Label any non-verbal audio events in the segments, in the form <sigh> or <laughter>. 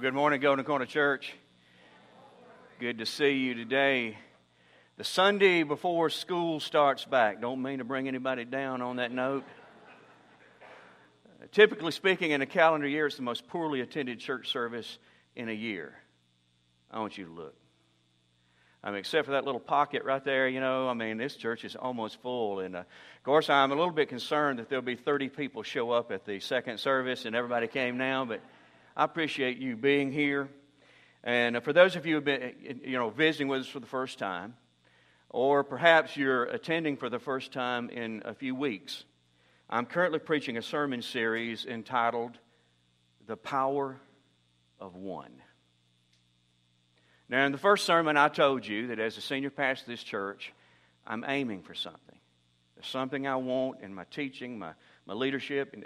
Well, good morning, Golden Corner Church. Good to see you today. The Sunday before school starts back. Don't mean to bring anybody down on that note. Typically speaking, in a calendar year, it's the most poorly attended church service in a year. I want you to look. I mean, except for that little pocket right there, you know, I mean, this church is almost full. And uh, of course, I'm a little bit concerned that there'll be 30 people show up at the second service and everybody came now, but I appreciate you being here. And uh, for those of you who've been, you know, visiting with us for the first time, or perhaps you're attending for the first time in a few weeks, I'm currently preaching a sermon series entitled The Power of One. Now, in the first sermon, I told you that as a senior pastor of this church, I'm aiming for something. There's something I want in my teaching, my, my leadership. And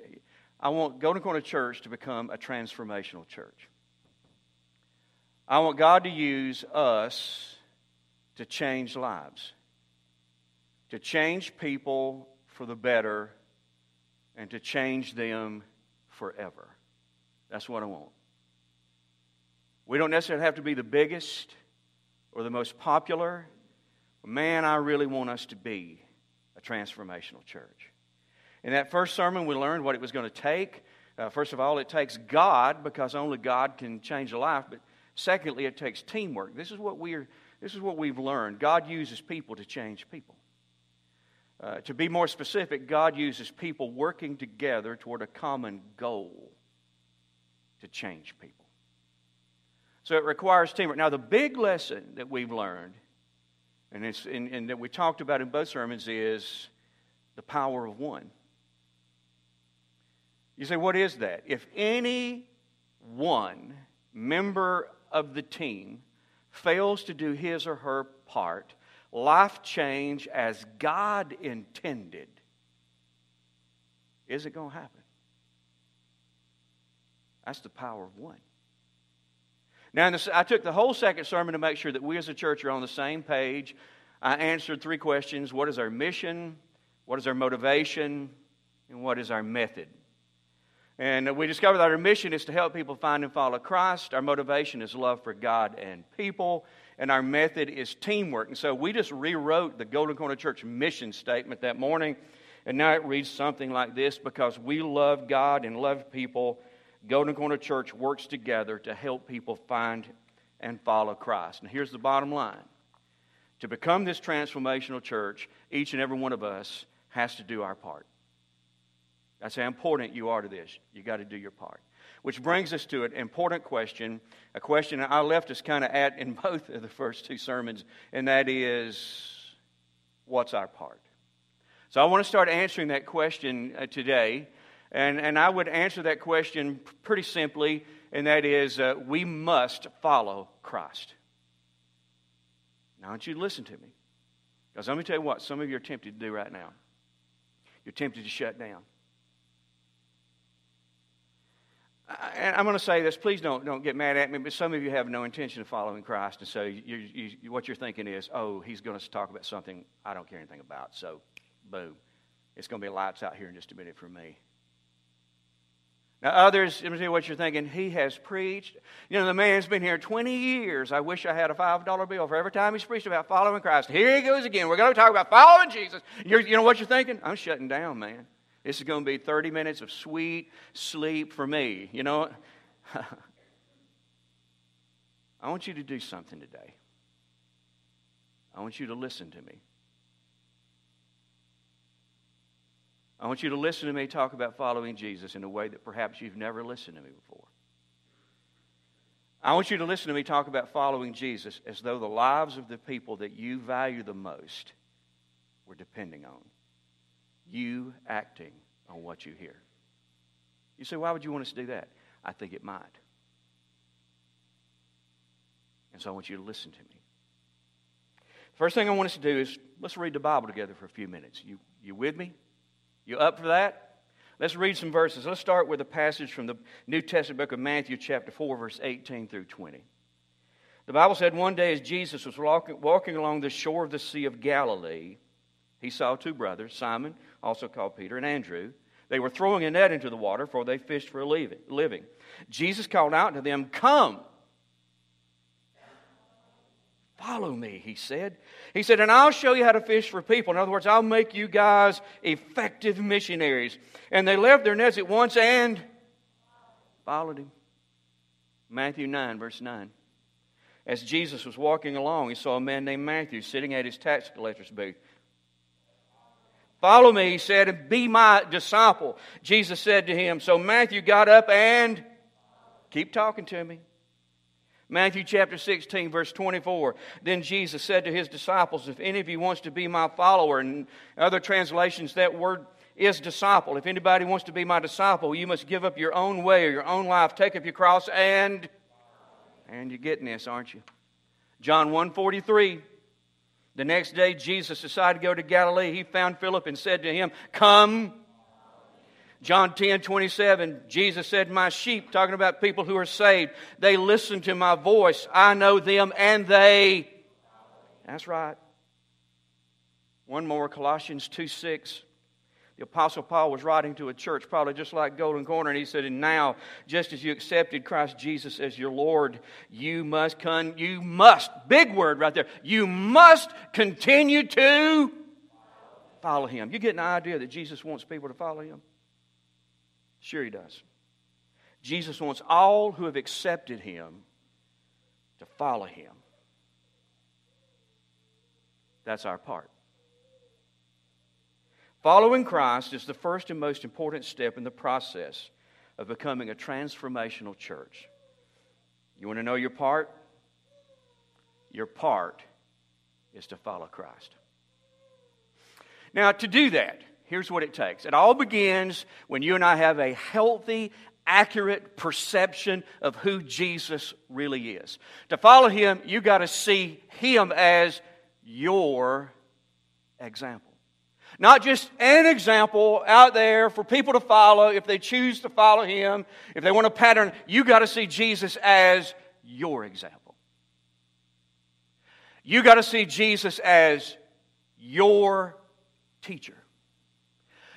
I want Golden Corner Church to become a transformational church. I want God to use us to change lives, to change people for the better, and to change them forever. That's what I want. We don't necessarily have to be the biggest or the most popular. Man, I really want us to be a transformational church. In that first sermon, we learned what it was going to take. Uh, first of all, it takes God because only God can change a life. But secondly, it takes teamwork. This is what we're. This is what we've learned. God uses people to change people. Uh, to be more specific, God uses people working together toward a common goal to change people. So it requires teamwork. Now, the big lesson that we've learned, and, and that we talked about in both sermons, is the power of one. You say, what is that? If any one member of the team fails to do his or her part, life change as God intended, is it going to happen? That's the power of one. Now, this, I took the whole second sermon to make sure that we as a church are on the same page. I answered three questions What is our mission? What is our motivation? And what is our method? And we discovered that our mission is to help people find and follow Christ. Our motivation is love for God and people. And our method is teamwork. And so we just rewrote the Golden Corner Church mission statement that morning. And now it reads something like this Because we love God and love people, Golden Corner Church works together to help people find and follow Christ. And here's the bottom line to become this transformational church, each and every one of us has to do our part. That's how important you are to this. You got to do your part. Which brings us to an important question, a question I left us kind of at in <laughs> both of the first two sermons, and that is, what's our part? So I want to start answering that question uh, today, and, and I would answer that question pretty simply, and that is, uh, we must follow Christ. Now want you listen to me, because let me tell you what some of you are tempted to do right now. You're tempted to shut down and I'm going to say this, please don't, don't get mad at me, but some of you have no intention of following Christ, and so you, you, what you're thinking is, oh, he's going to talk about something I don't care anything about, so boom. It's going to be lights out here in just a minute for me. Now, others, let me you what you're thinking. He has preached. You know, the man's been here 20 years. I wish I had a $5 bill for every time he's preached about following Christ. Here he goes again. We're going to talk about following Jesus. You're, you know what you're thinking? I'm shutting down, man. This is going to be 30 minutes of sweet sleep for me. You know, <laughs> I want you to do something today. I want you to listen to me. I want you to listen to me talk about following Jesus in a way that perhaps you've never listened to me before. I want you to listen to me talk about following Jesus as though the lives of the people that you value the most were depending on you acting on what you hear. You say, why would you want us to do that? I think it might. And so I want you to listen to me. The First thing I want us to do is let's read the Bible together for a few minutes. You, you with me? You up for that? Let's read some verses. Let's start with a passage from the New Testament book of Matthew, chapter 4, verse 18 through 20. The Bible said one day as Jesus was walking, walking along the shore of the Sea of Galilee, he saw two brothers, Simon, also called Peter, and Andrew, They were throwing a net into the water, for they fished for a living. Jesus called out to them, Come. Follow me, he said. He said, and I'll show you how to fish for people. In other words, I'll make you guys effective missionaries. And they left their nets at once and followed him. Matthew 9, verse 9. As Jesus was walking along, he saw a man named Matthew sitting at his tax collector's booth. Follow me, he said, and be my disciple. Jesus said to him. So Matthew got up and keep talking to me. Matthew chapter 16, verse 24. Then Jesus said to his disciples, If any of you wants to be my follower, and other translations, that word is disciple. If anybody wants to be my disciple, you must give up your own way or your own life, take up your cross, and and you're getting this, aren't you? John 143. The next day, Jesus decided to go to Galilee. He found Philip and said to him, Come. John 10 27, Jesus said, My sheep, talking about people who are saved, they listen to my voice. I know them and they. That's right. One more, Colossians 2 6. The Apostle Paul was writing to a church, probably just like Golden Corner, and he said, And now, just as you accepted Christ Jesus as your Lord, you must, con- you must, big word right there, you must continue to follow him. You get an idea that Jesus wants people to follow him? Sure, he does. Jesus wants all who have accepted him to follow him. That's our part. Following Christ is the first and most important step in the process of becoming a transformational church. You want to know your part? Your part is to follow Christ. Now, to do that, here's what it takes. It all begins when you and I have a healthy, accurate perception of who Jesus really is. To follow him, you got to see him as your example. Not just an example out there for people to follow if they choose to follow him, if they want a pattern. You got to see Jesus as your example. You got to see Jesus as your teacher.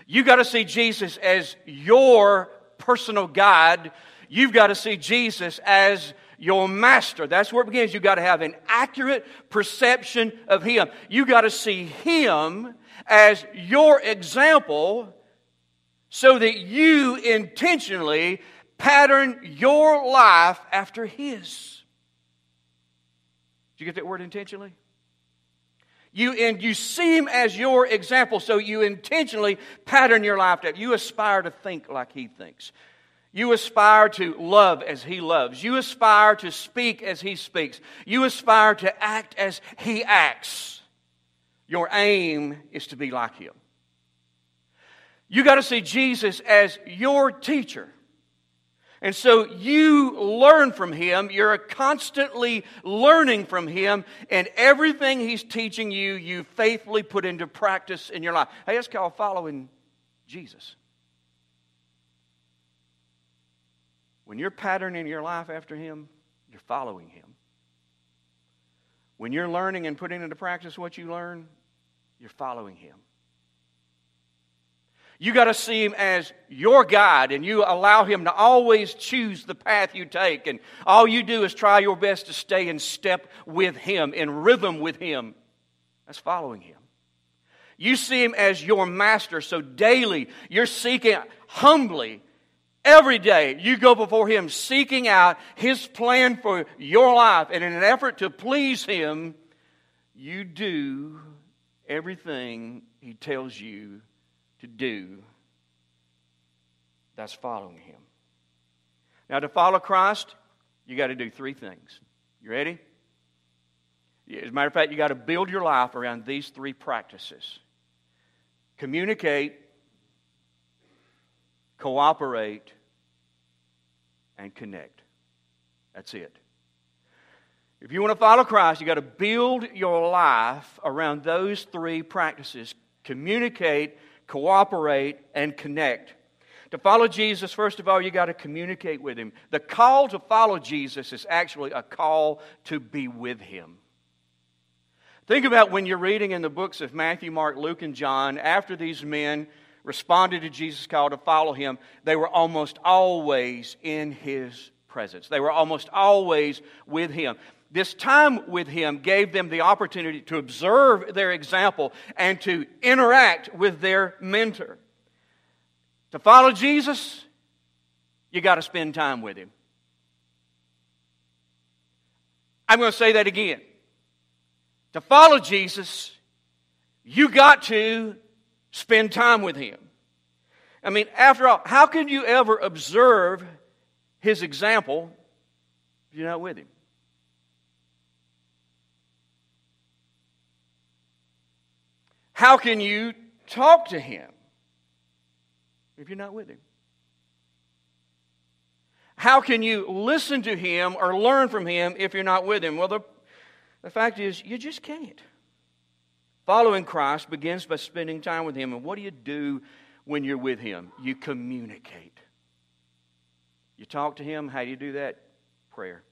You got to see Jesus as your personal guide. You've got to see Jesus as your master. That's where it begins. You've got to have an accurate perception of Him. You've got to see Him as your example so that you intentionally pattern your life after His. Did you get that word intentionally? You, and you see him as your example, so you intentionally pattern your life. You aspire to think like he thinks. You aspire to love as he loves. You aspire to speak as he speaks. You aspire to act as he acts. Your aim is to be like him. You got to see Jesus as your teacher. And so you learn from him. You're constantly learning from him. And everything he's teaching you, you faithfully put into practice in your life. Hey, that's called following Jesus. When you're patterning your life after him, you're following him. When you're learning and putting into practice what you learn, you're following him. You got to see him as your guide and you allow him to always choose the path you take. And all you do is try your best to stay in step with him, in rhythm with him. That's following him. You see him as your master, so daily you're seeking humbly. Every day you go before him seeking out his plan for your life. And in an effort to please him, you do everything he tells you to do. That's following him. Now, to follow Christ, you got to do three things. You ready? As a matter of fact, you got to build your life around these three practices communicate, cooperate, and connect. That's it. If you want to follow Christ, you've got to build your life around those three practices communicate, cooperate, and connect. To follow Jesus, first of all, you got to communicate with Him. The call to follow Jesus is actually a call to be with Him. Think about when you're reading in the books of Matthew, Mark, Luke, and John, after these men responded to Jesus' call to follow him, they were almost always in his presence. They were almost always with him. This time with him gave them the opportunity to observe their example and to interact with their mentor. To follow Jesus, you got to spend time with him. I'm going to say that again. To follow Jesus, you got to spend time with him. I mean, after all, how can you ever observe his example if you're not with him? How can you talk to him if you're not with him? How can you listen to him or learn from him if you're not with him? Well, the, the fact is, you just can't. Following Christ begins by spending time with him. And what do you do when you're with him? You communicate. You talk to him. How do you do that? Prayer.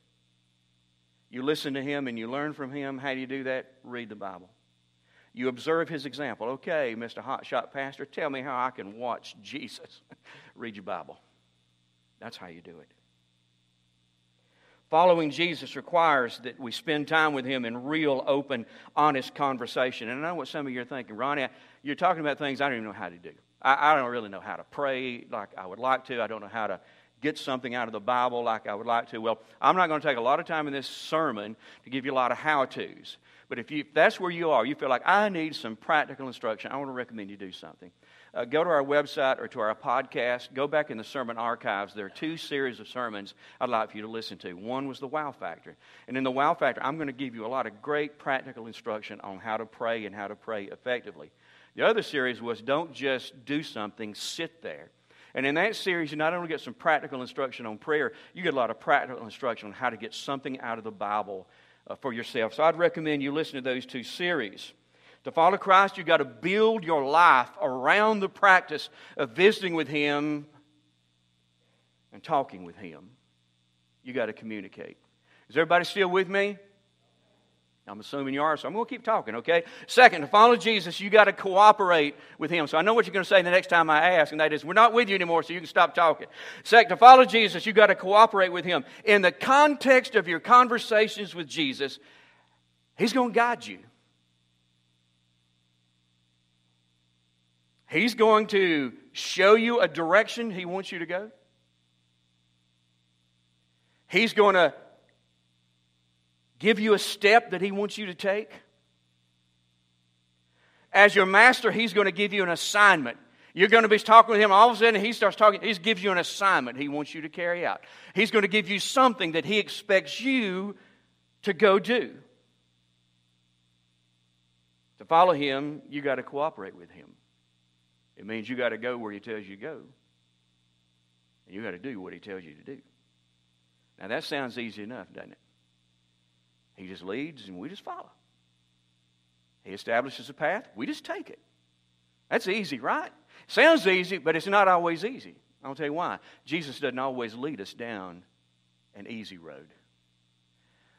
You listen to him and you learn from him. How do you do that? Read the Bible. You observe his example. Okay, Mr. Hotshot Pastor, tell me how I can watch <laughs> Jesus. Read your Bible. That's how you do it. Following Jesus requires that we spend time with Him in real, open, honest conversation. And I know what some of you are thinking, Ronnie, you're talking about things I don't even know how to do. I, I don't really know how to pray like I would like to. I don't know how to get something out of the Bible like I would like to. Well, I'm not going to take a lot of time in this sermon to give you a lot of how to's. But if, you, if that's where you are, you feel like I need some practical instruction, I want to recommend you do something. Uh, go to our website or to our podcast. Go back in the sermon archives. There are two series of sermons I'd like for you to listen to. One was the Wow Factor. And in the Wow Factor, I'm going to give you a lot of great practical instruction on how to pray and how to pray effectively. The other series was Don't Just Do Something, Sit There. And in that series, you not only get some practical instruction on prayer, you get a lot of practical instruction on how to get something out of the Bible uh, for yourself. So I'd recommend you listen to those two series. To follow Christ, you've got to build your life around the practice of visiting with Him and talking with Him. You've got to communicate. Is everybody still with me? I'm assuming you are, so I'm going to keep talking, okay? Second, to follow Jesus, you got to cooperate with Him. So I know what you're going to say the next time I ask, and that is, we're not with you anymore, so you can stop talking. Second, to follow Jesus, you got to cooperate with Him. In the context of your conversations with Jesus, He's going to guide you. He's going to show you a direction He wants you to go. He's going to give you a step that He wants you to take. As your master, He's going to give you an assignment. You're going to be talking with Him, all of a sudden He starts talking, He gives you an assignment He wants you to carry out. He's going to give you something that He expects you to go do. To follow Him, you got to cooperate with Him. It means you got to go where He tells you to go. And you got to do what He tells you to do. Now, that sounds easy enough, doesn't it? He just leads and we just follow. He establishes a path, we just take it. That's easy, right? Sounds easy, but it's not always easy. I'll tell you why. Jesus doesn't always lead us down an easy road.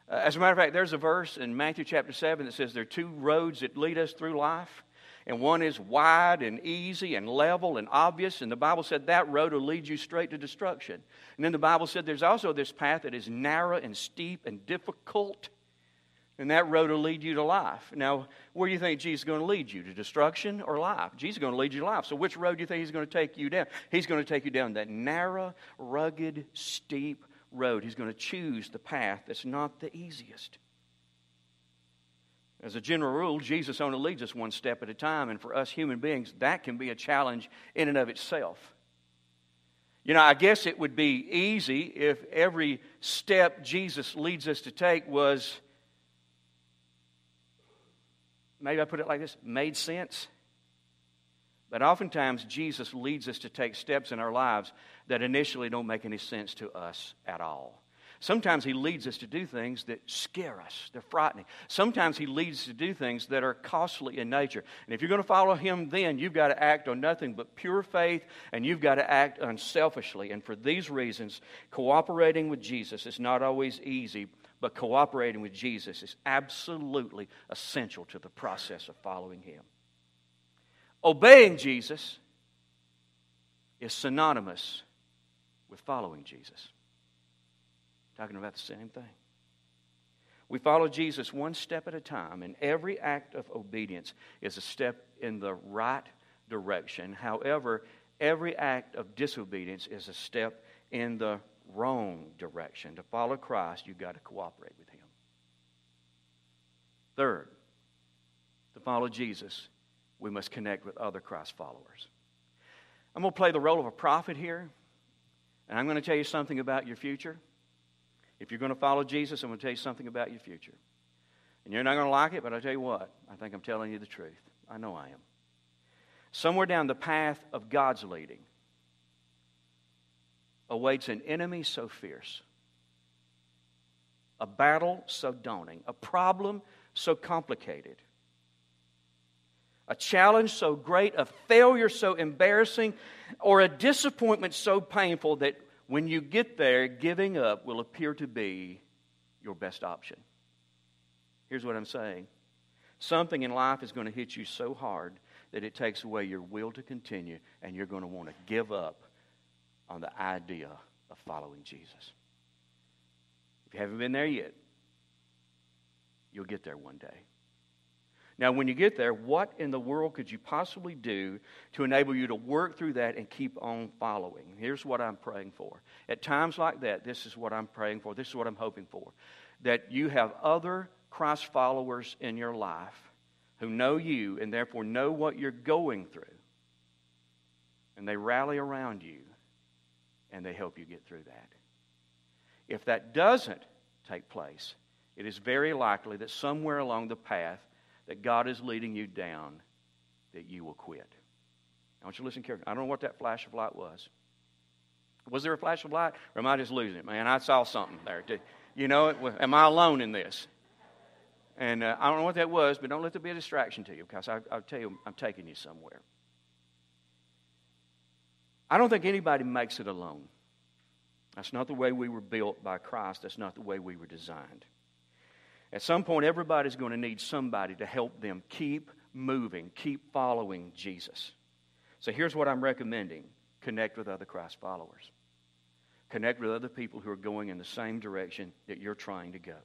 Uh, as a matter of fact, there's a verse in Matthew chapter 7 that says there are two roads that lead us through life and one is wide and easy and level and obvious. And the Bible said that road will lead you straight to destruction. And then the Bible said there's also this path that is narrow and steep and difficult. And that road will lead you to life. Now, where do you think Jesus is going to lead you? To destruction or life? Jesus is going to lead you to life. So, which road do you think he's going to take you down? He's going to take you down that narrow, rugged, steep road. He's going to choose the path that's not the easiest. As a general rule, Jesus only leads us one step at a time, and for us human beings, that can be a challenge in and of itself. You know, I guess it would be easy if every step Jesus leads us to take was, maybe I put it like this, made sense. But oftentimes, Jesus leads us to take steps in our lives that initially don't make any sense to us at all. Sometimes He leads us to do things that scare us, they're frightening. Sometimes He leads us to do things that are costly in nature. And if you're going to follow Him, then you've got to act on nothing but pure faith and you've got to act unselfishly. And for these reasons, cooperating with Jesus is not always easy, but cooperating with Jesus is absolutely essential to the process of following Him. Obeying Jesus is synonymous with following Jesus. Talking about the same thing. We follow Jesus one step at a time, and every act of obedience is a step in the right direction. However, every act of disobedience is a step in the wrong direction. To follow Christ, you've got to cooperate with Him. Third, to follow Jesus, we must connect with other Christ followers. I'm going to play the role of a prophet here, and I'm going to tell you something about your future. If you're going to follow Jesus, I'm going to tell you something about your future. And you're not going to like it, but I'll tell you what, I think I'm telling you the truth. I know I am. Somewhere down the path of God's leading awaits an enemy so fierce, a battle so daunting, a problem so complicated, a challenge so great, a failure so embarrassing, or a disappointment so painful that when you get there, giving up will appear to be your best option. Here's what I'm saying something in life is going to hit you so hard that it takes away your will to continue, and you're going to want to give up on the idea of following Jesus. If you haven't been there yet, you'll get there one day. Now, when you get there, what in the world could you possibly do to enable you to work through that and keep on following? Here's what I'm praying for. At times like that, this is what I'm praying for. This is what I'm hoping for. That you have other Christ followers in your life who know you and therefore know what you're going through. And they rally around you and they help you get through that. If that doesn't take place, it is very likely that somewhere along the path that God is leading you down, that you will quit. I want you to listen carefully. I don't know what that flash of light was. Was there a flash of light, or am I just losing it, man? I saw something there. You know, am I alone in this? And uh, I don't know what that was, but don't let there be a distraction to you because I, I'll tell you, I'm taking you somewhere. I don't think anybody makes it alone. That's not the way we were built by Christ. That's not the way we were designed. At some point, everybody's going to need somebody to help them keep moving, keep following Jesus. So here's what I'm recommending connect with other Christ followers. Connect with other people who are going in the same direction that you're trying to go.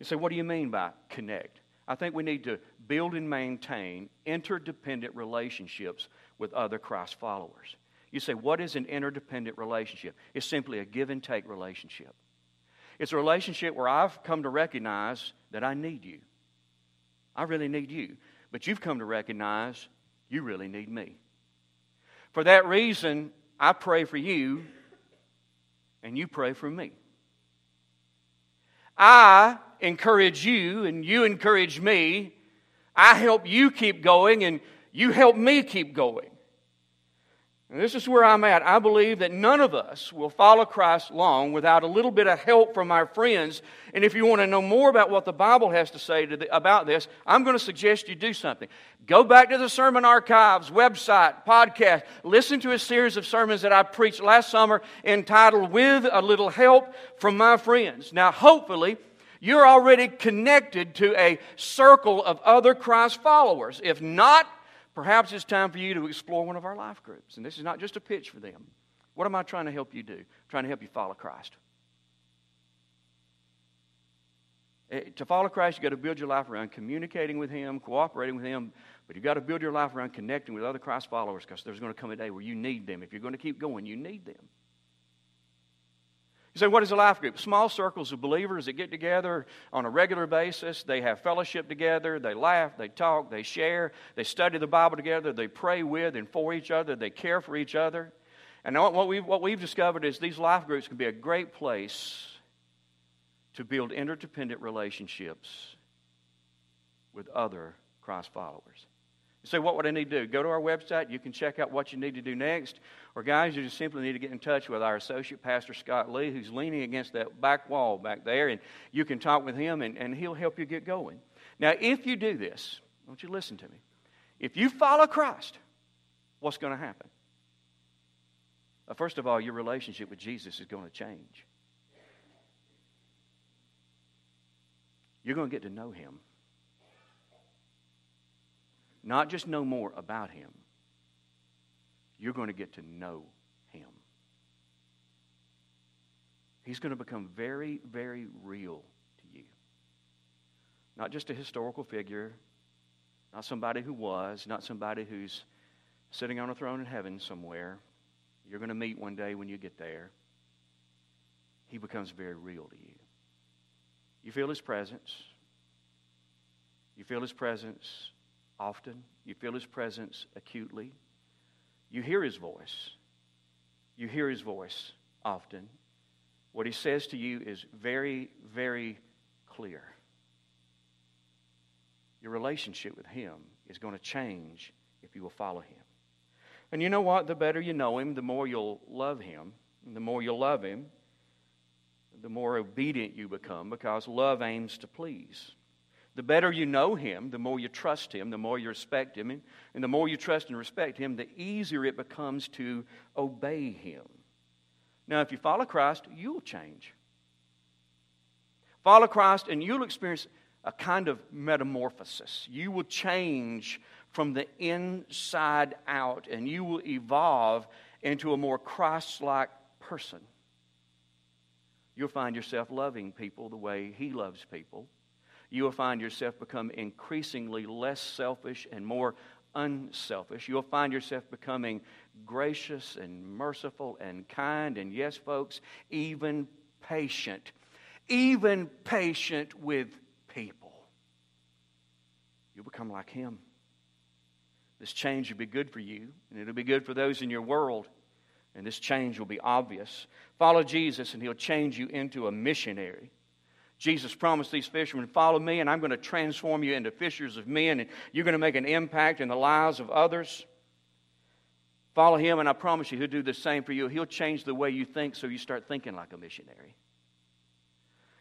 You say, what do you mean by connect? I think we need to build and maintain interdependent relationships with other Christ followers. You say, what is an interdependent relationship? It's simply a give and take relationship. It's a relationship where I've come to recognize that I need you. I really need you. But you've come to recognize you really need me. For that reason, I pray for you and you pray for me. I encourage you and you encourage me. I help you keep going and you help me keep going. And this is where I'm at. I believe that none of us will follow Christ long without a little bit of help from our friends. And if you want to know more about what the Bible has to say to the, about this, I'm going to suggest you do something. Go back to the Sermon Archives website, podcast. Listen to a series of sermons that I preached last summer entitled With a Little Help from My Friends. Now, hopefully, you're already connected to a circle of other Christ followers. If not, Perhaps it's time for you to explore one of our life groups. And this is not just a pitch for them. What am I trying to help you do? I'm trying to help you follow Christ. Eh, to follow Christ, you've got to build your life around communicating with Him, cooperating with Him, but you've got to build your life around connecting with other Christ followers because there's going to come a day where you need them. If you're going to keep going, you need them. You say, what is a life group? Small circles of believers that get together on a regular basis. They have fellowship together. They laugh. They talk. They share. They study the Bible together. They pray with and for each other. They care for each other. And what we've, what we've discovered is these life groups can be a great place to build interdependent relationships with other Christ followers. You say, what would I need to do? Go to our website. You can check out what you need to do next. Or, guys, you just simply need to get in touch with our associate pastor, Scott Lee, who's leaning against that back wall back there, and you can talk with him, and, and he'll help you get going. Now, if you do this, want you listen to me. If you follow Christ, what's going to happen? First of all, your relationship with Jesus is going to change. You're going to get to know him. Not just know more about him, you're going to get to know him. He's going to become very, very real to you. Not just a historical figure, not somebody who was, not somebody who's sitting on a throne in heaven somewhere. You're going to meet one day when you get there. He becomes very real to you. You feel his presence. You feel his presence often. You feel his presence acutely. You hear his voice. You hear his voice often. What he says to you is very, very clear. Your relationship with him is going to change if you will follow him. And you know what? The better you know him, the more you'll love him. And the more you'll love him, the more obedient you become because love aims to please. The better you know him, the more you trust him, the more you respect him. And the more you trust and respect him, the easier it becomes to obey him. Now, if you follow Christ, you'll change. Follow Christ, and you'll experience a kind of metamorphosis. You will change from the inside out, and you will evolve into a more Christ like person. You'll find yourself loving people the way He loves people. You will find yourself become increasingly less selfish and more unselfish. You'll find yourself becoming gracious and merciful and kind, and yes, folks, even patient. Even patient with people. You'll become like Him. This change will be good for you, and it'll be good for those in your world. And this change will be obvious. Follow Jesus, and He'll change you into a missionary. Jesus promised these fishermen, Follow me, and I'm going to transform you into fishers of men, and you're going to make an impact in the lives of others. Follow Him, and I promise you, He'll do the same for you. He'll change the way you think so you start thinking like a missionary.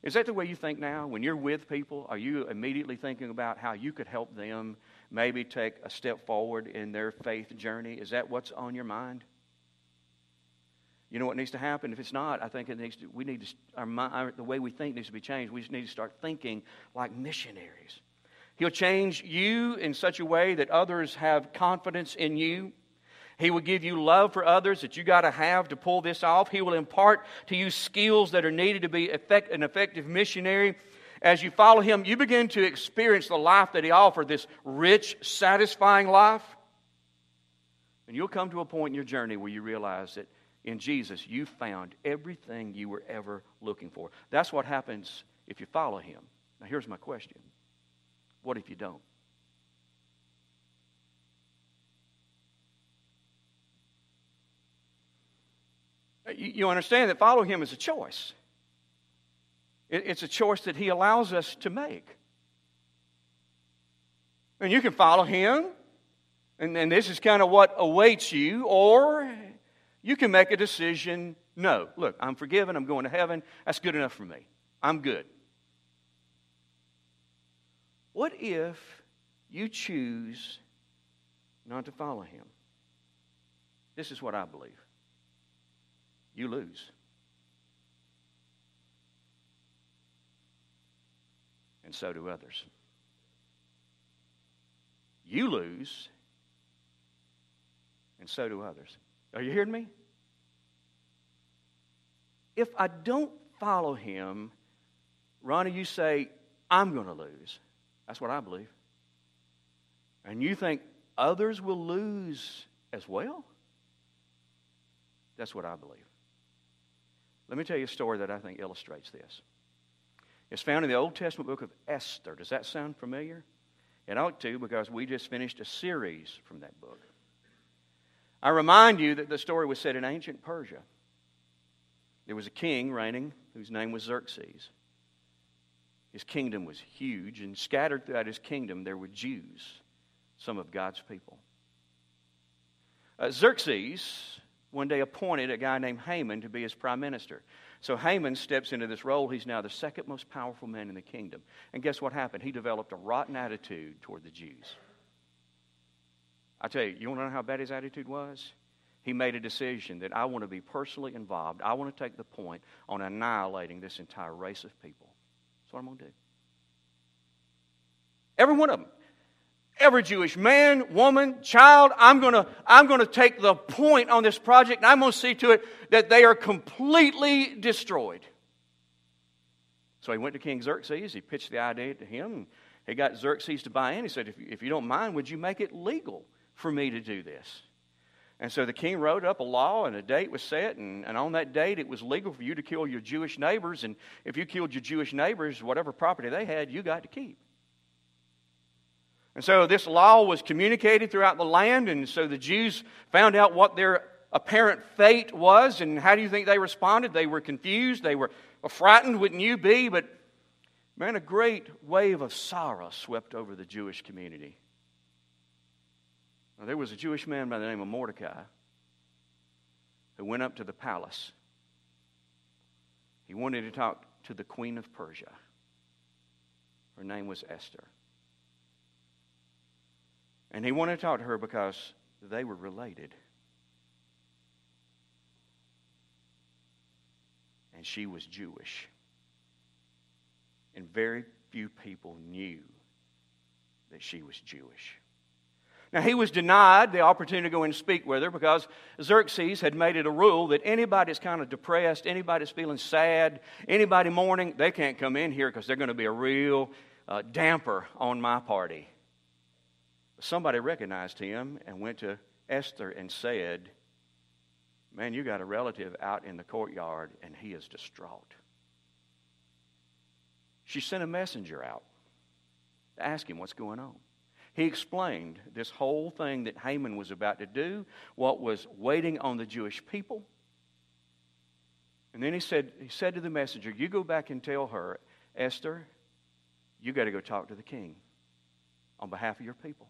Is that the way you think now? When you're with people, are you immediately thinking about how you could help them maybe take a step forward in their faith journey? Is that what's on your mind? You know what needs to happen? If it's not, I think it needs to, we need to, our, our, the way we think needs to be changed. We just need to start thinking like missionaries. He'll change you in such a way that others have confidence in you. He will give you love for others that you got to have to pull this off. He will impart to you skills that are needed to be effect, an effective missionary. As you follow him, you begin to experience the life that he offered, this rich, satisfying life. And you'll come to a point in your journey where you realize that in Jesus, you found everything you were ever looking for. That's what happens if you follow him. Now, here's my question What if you don't? You understand that follow him is a choice. It's a choice that he allows us to make. And you can follow him, and, and this is kind of what awaits you, or you can make a decision no, look, I'm forgiven, I'm going to heaven, that's good enough for me. I'm good. What if you choose not to follow him? This is what I believe you lose. And so do others. You lose, and so do others. Are you hearing me? If I don't follow him, Ronnie, you say, I'm going to lose. That's what I believe. And you think others will lose as well? That's what I believe. Let me tell you a story that I think illustrates this. It's found in the Old Testament book of Esther. Does that sound familiar? It ought to because we just finished a series from that book. I remind you that the story was set in ancient Persia. There was a king reigning whose name was Xerxes. His kingdom was huge, and scattered throughout his kingdom there were Jews, some of God's people. Uh, Xerxes one day appointed a guy named Haman to be his prime minister. So Haman steps into this role. He's now the second most powerful man in the kingdom. And guess what happened? He developed a rotten attitude toward the Jews. I tell you, you want to know how bad his attitude was? He made a decision that I want to be personally involved. I want to take the point on annihilating this entire race of people. That's what I'm going to do. Every one of them. every Jewish man, woman, child. I'm going to I'm going to take the point on this project and I'm going to see to it that they are completely destroyed. So he went to King Xerxes. He pitched the idea to him. He got Xerxes to buy in. He said, if, if you don't mind, would you make it legal for me to do this? And so the king wrote up a law, and a date was set. And, and on that date, it was legal for you to kill your Jewish neighbors. And if you killed your Jewish neighbors, whatever property they had, you got to keep. And so this law was communicated throughout the land. And so the Jews found out what their apparent fate was. And how do you think they responded? They were confused. They were frightened, wouldn't you be? But man, a great wave of sorrow swept over the Jewish community. Now, there was a Jewish man by the name of Mordecai who went up to the palace. He wanted to talk to the queen of Persia. Her name was Esther. And he wanted to talk to her because they were related. And she was Jewish. And very few people knew that she was Jewish. Now, he was denied the opportunity to go and speak with her because Xerxes had made it a rule that anybody that's kind of depressed, anybody that's feeling sad, anybody mourning, they can't come in here because they're going to be a real uh, damper on my party. Somebody recognized him and went to Esther and said, Man, you got a relative out in the courtyard and he is distraught. She sent a messenger out to ask him what's going on. He explained this whole thing that Haman was about to do, what was waiting on the Jewish people. And then he said, he said to the messenger, You go back and tell her, Esther, you got to go talk to the king on behalf of your people.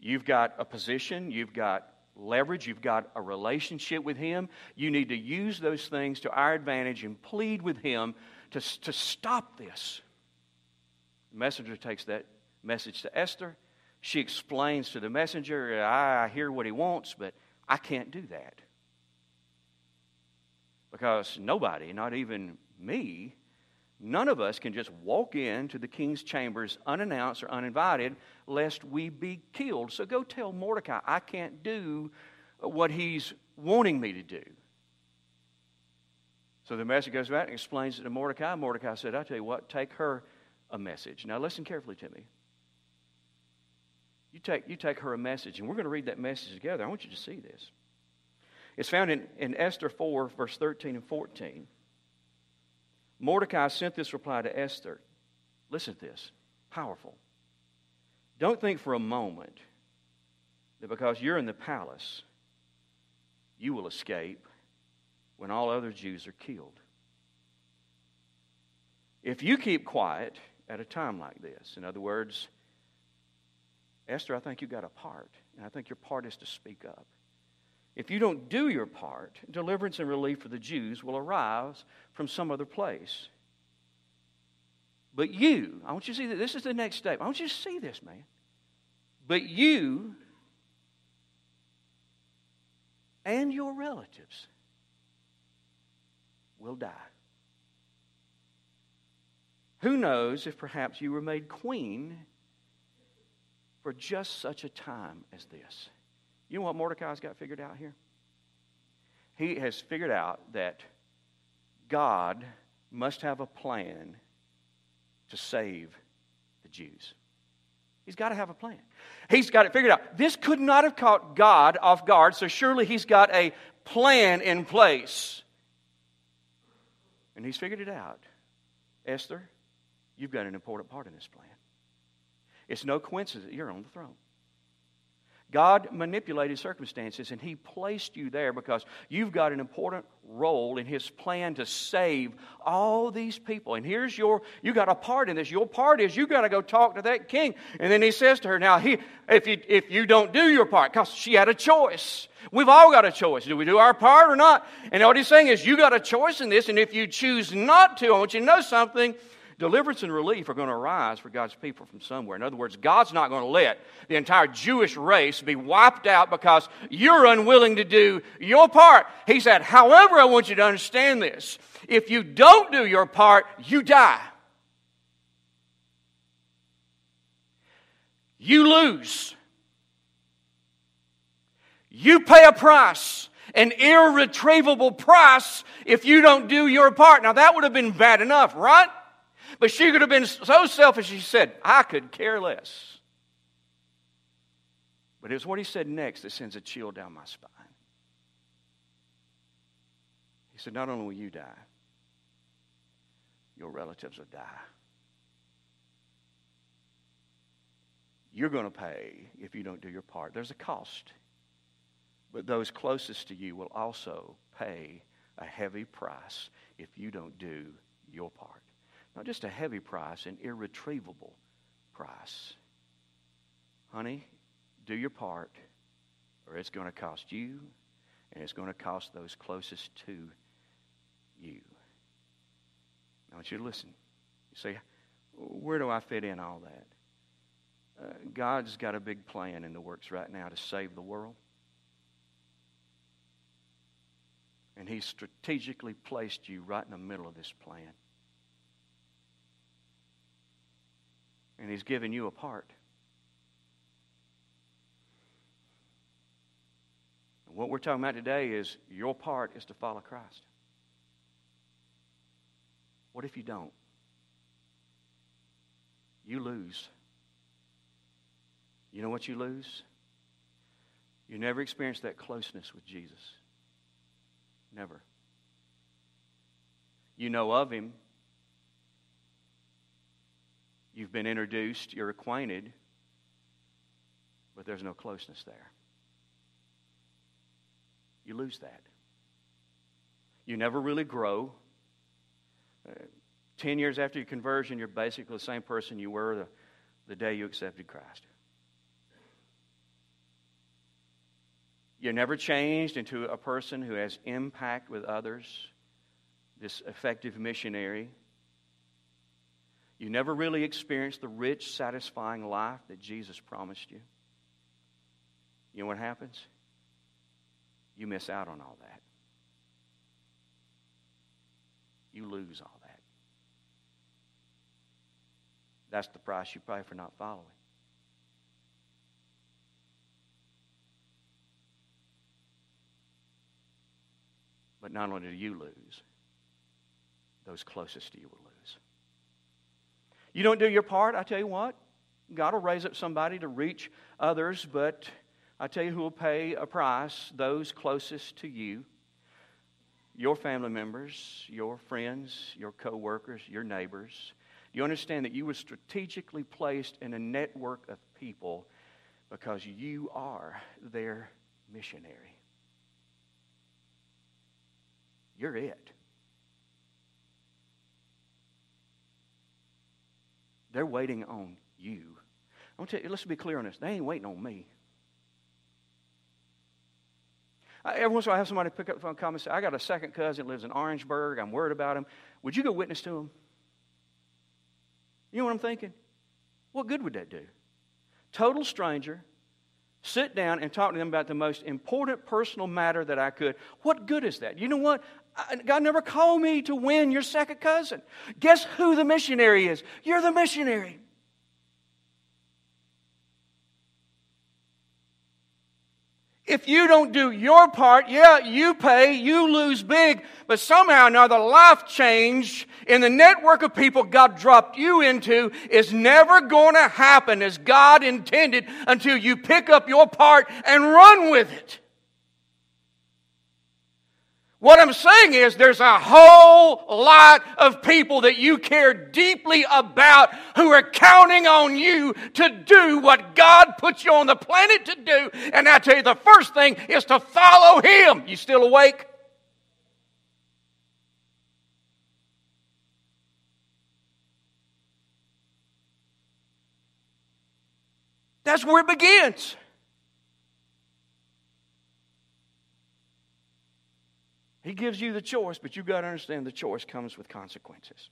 You've got a position, you've got leverage, you've got a relationship with him. You need to use those things to our advantage and plead with him to, to stop this. The messenger takes that message to Esther. She explains to the messenger, I hear what he wants, but I can't do that. Because nobody, not even me, none of us can just walk into the king's chambers unannounced or uninvited lest we be killed. So go tell Mordecai, I can't do what he's wanting me to do. So the messenger goes back and explains it to Mordecai. Mordecai said, I tell you what, take her a message. Now listen carefully to me. You take, you take her a message, and we're going to read that message together. I want you to see this. It's found in, in Esther 4, verse 13 and 14. Mordecai sent this reply to Esther. Listen to this. Powerful. Don't think for a moment that because you're in the palace, you will escape when all other Jews are killed. If you keep quiet at a time like this, in other words, Esther, I think you got a part, and I think your part is to speak up. If you don't do your part, deliverance and relief for the Jews will arise from some other place. But you, I want you to see that this is the next step. I want you to see this, man. But you and your relatives will die. Who knows if perhaps you were made queen for just such a time as this. You know what Mordecai's got figured out here? He has figured out that God must have a plan to save the Jews. He's got to have a plan. He's got it figured out. This could not have caught God off guard, so surely he's got a plan in place. And he's figured it out. Esther, you've got an important part in this plan. It's no coincidence that you're on the throne. God manipulated circumstances and He placed you there because you've got an important role in His plan to save all these people. And here's your, you got a part in this. Your part is you got to go talk to that king. And then He says to her, Now, he, if, you, if you don't do your part, because she had a choice. We've all got a choice. Do we do our part or not? And what He's saying is, you got a choice in this. And if you choose not to, I want you to know something Deliverance and relief are going to arise for God's people from somewhere. In other words, God's not going to let the entire Jewish race be wiped out because you're unwilling to do your part. He said, however, I want you to understand this. If you don't do your part, you die. you lose. You pay a price, an irretrievable price, if you don't do your part. Now, that would have been bad enough, right? But she could have been so selfish, she said, I could care less. But it's what he said next that sends a chill down my spine. He said, Not only will you die, your relatives will die. You're going to pay if you don't do your part. There's a cost. But those closest to you will also pay a heavy price if you don't do your part. Not just a heavy price, an irretrievable price. Honey, do your part, or it's going to cost you, and it's going to cost those closest to you. I want you to listen. You say, where do I fit in all that? Uh, God's got a big plan in the works right now to save the world. And He's strategically placed you right in the middle of this plan. And He's given you a part. And what we're talking about today is your part is to follow Christ. What if you don't? You lose. You know what you lose? You never experience that closeness with Jesus. Never. You know of him. You've been introduced, you're acquainted, but there's no closeness there. You lose that. You never really grow. Uh, Ten years after your conversion, you're basically the same person you were the, the day you accepted Christ. You're never changed into a person who has impact with others, this effective missionary. You never really experienced the rich, satisfying life that Jesus promised you. You know what happens? You miss out on all that. You lose all that. That's the price you pay for not following. But not only do you lose, those closest to you will lose. You don't do your part, I tell you what, God will raise up somebody to reach others, but I tell you who will pay a price, those closest to you, your family members, your friends, your co workers, your neighbors. You understand that you were strategically placed in a network of people because you are their missionary. You're it. They're waiting on you. I want you, let's be clear on this. They ain't waiting on me. I, every once in a while, I have somebody pick up the phone and and say, I got a second cousin lives in Orangeburg. I'm worried about him. Would you go witness to him? You know what I'm thinking? What good would that do? Total stranger, sit down and talk to them about the most important personal matter that I could. What good is that? You know what? God never called me to win your second cousin. Guess who the missionary is? You're the missionary. If you don't do your part, yeah, you pay, you lose big, but somehow or another, life change in the network of people God dropped you into is never going to happen as God intended until you pick up your part and run with it. What I'm saying is there's a whole lot of people that you care deeply about who are counting on you to do what God put you on the planet to do. And I tell you, the first thing is to follow Him. You still awake? That's where it begins. He gives you the choice, but you've got to understand the choice comes with consequences.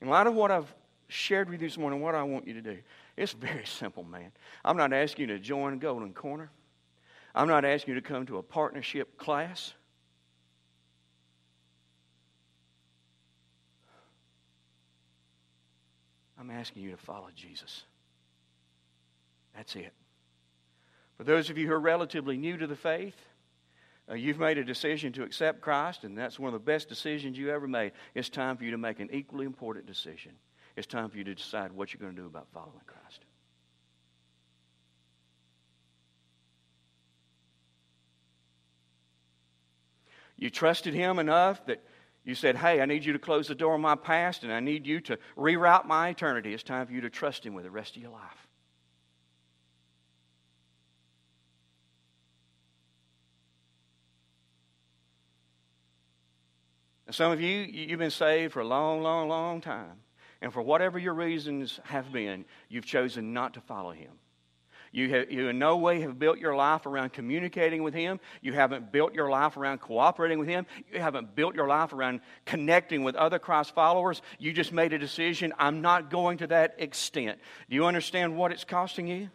In light of what I've shared with you this morning, what I want you to do, it's very simple, man. I'm not asking you to join Golden Corner. I'm not asking you to come to a partnership class. I'm asking you to follow Jesus. That's it. For those of you who are relatively new to the faith, uh, you've made a decision to accept Christ, and that's one of the best decisions you ever made. It's time for you to make an equally important decision. It's time for you to decide what you're going to do about following Christ. You trusted Him enough that you said, Hey, I need you to close the door on my past and I need you to reroute my eternity. It's time for you to trust Him with the rest of your life. And some of you, you've been saved for a long, long, long time. And for whatever your reasons have been, you've chosen not to follow Him. You, have, you in no way have built your life around communicating with Him. You haven't built your life around cooperating with Him. You haven't built your life around connecting with other Christ followers. You just made a decision I'm not going to that extent. Do you understand what it's costing you?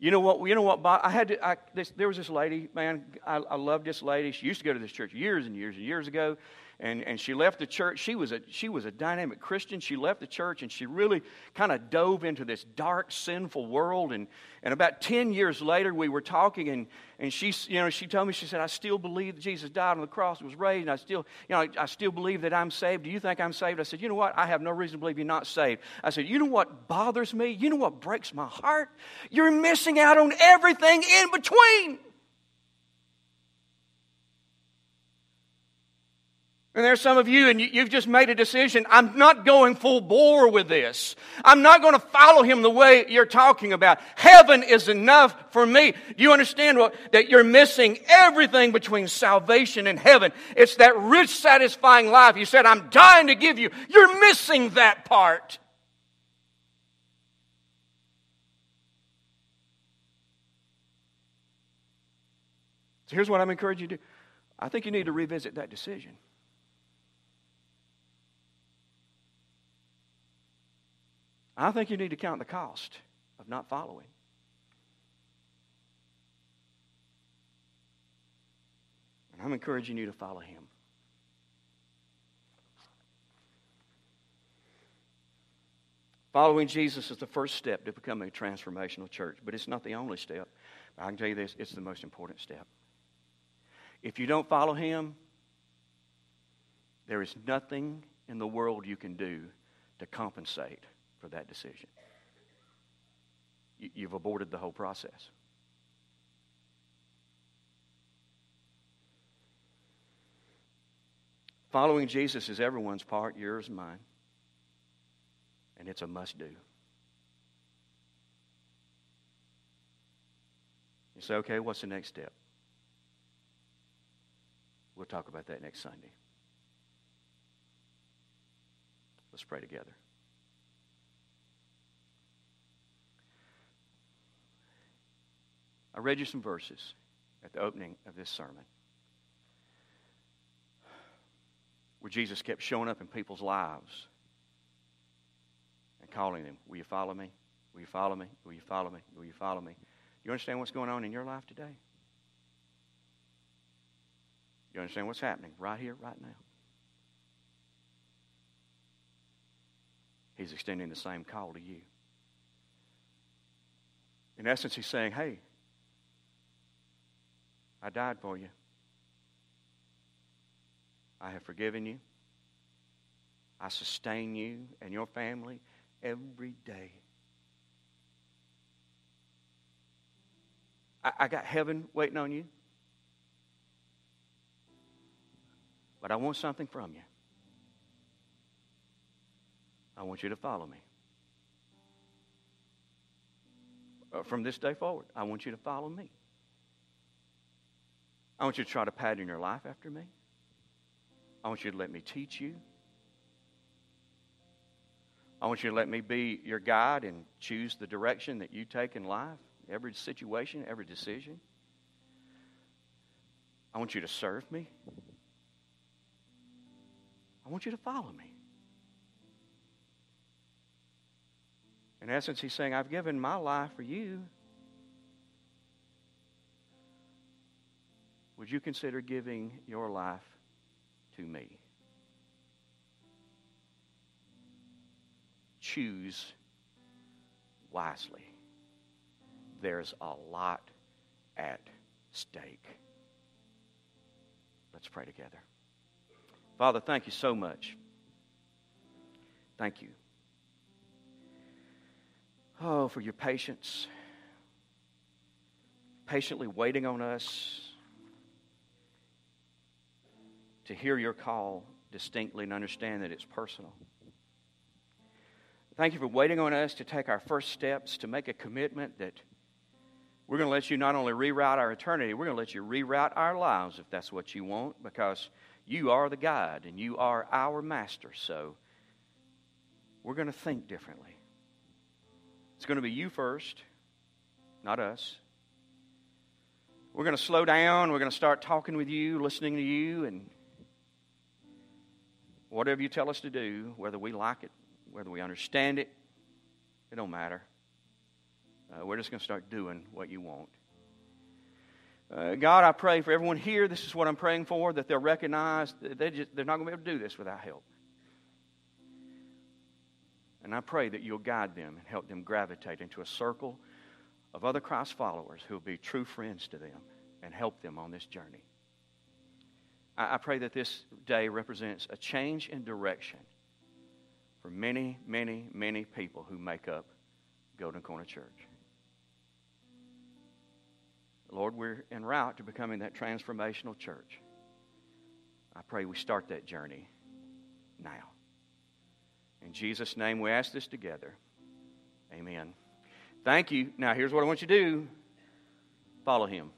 You know what? You know what? I had to. I, this, there was this lady, man. I, I love this lady. She used to go to this church years and years and years ago, and, and she left the church. She was, a, she was a dynamic Christian. She left the church and she really kind of dove into this dark, sinful world. And, and about 10 years later, we were talking, and, and she, you know, she told me, she said, I still believe that Jesus died on the cross and was raised, and I still, you know, I still believe that I'm saved. Do you think I'm saved? I said, You know what? I have no reason to believe you're not saved. I said, You know what bothers me? You know what breaks my heart? You're missing out on everything in between. And there's some of you, and you've just made a decision. I'm not going full bore with this. I'm not going to follow him the way you're talking about. Heaven is enough for me. Do you understand what, that you're missing everything between salvation and heaven? It's that rich, satisfying life you said, I'm dying to give you. You're missing that part. So here's what I'm encouraging you to do. I think you need to revisit that decision. I think you need to count the cost of not following. And I'm encouraging you to follow him. Following Jesus is the first step to becoming a transformational church, but it's not the only step. I can tell you this it's the most important step. If you don't follow him, there is nothing in the world you can do to compensate for that decision. You've aborted the whole process. Following Jesus is everyone's part, yours mine. And it's a must do. You say, okay, what's the next step? We'll talk about that next Sunday. Let's pray together. I read you some verses at the opening of this sermon where Jesus kept showing up in people's lives and calling them, Will you follow me? Will you follow me? Will you follow me? Will you follow me? Do you understand what's going on in your life today? You understand what's happening right here, right now? He's extending the same call to you. In essence, he's saying, Hey, I died for you. I have forgiven you. I sustain you and your family every day. I, I got heaven waiting on you. But I want something from you. I want you to follow me. Uh, from this day forward, I want you to follow me. I want you to try to pattern your life after me. I want you to let me teach you. I want you to let me be your guide and choose the direction that you take in life, every situation, every decision. I want you to serve me. I want you to follow me. In essence, he's saying, I've given my life for you. Would you consider giving your life to me? Choose wisely. there's a lot at stake. Let's pray together. Father, thank you so much. Thank you. Oh, for your patience, patiently waiting on us to hear your call distinctly and understand that it's personal. Thank you for waiting on us to take our first steps, to make a commitment that we're going to let you not only reroute our eternity, we're going to let you reroute our lives if that's what you want, because you are the guide and you are our master. So we're going to think differently. It's going to be you first, not us. We're going to slow down. We're going to start talking with you, listening to you, and whatever you tell us to do, whether we like it whether we understand it, it don't matter. Uh, we're just going to start doing what you want. Uh, God, I pray for everyone here. This is what I'm praying for that they'll recognize that they just, they're not going to be able to do this without help. And I pray that you'll guide them and help them gravitate into a circle of other Christ followers who will be true friends to them and help them on this journey. I, I pray that this day represents a change in direction for many, many, many people who make up Golden Corner Church. Lord, we're en route to becoming that transformational church. I pray we start that journey now. In Jesus' name, we ask this together. Amen. Thank you. Now, here's what I want you to do follow him.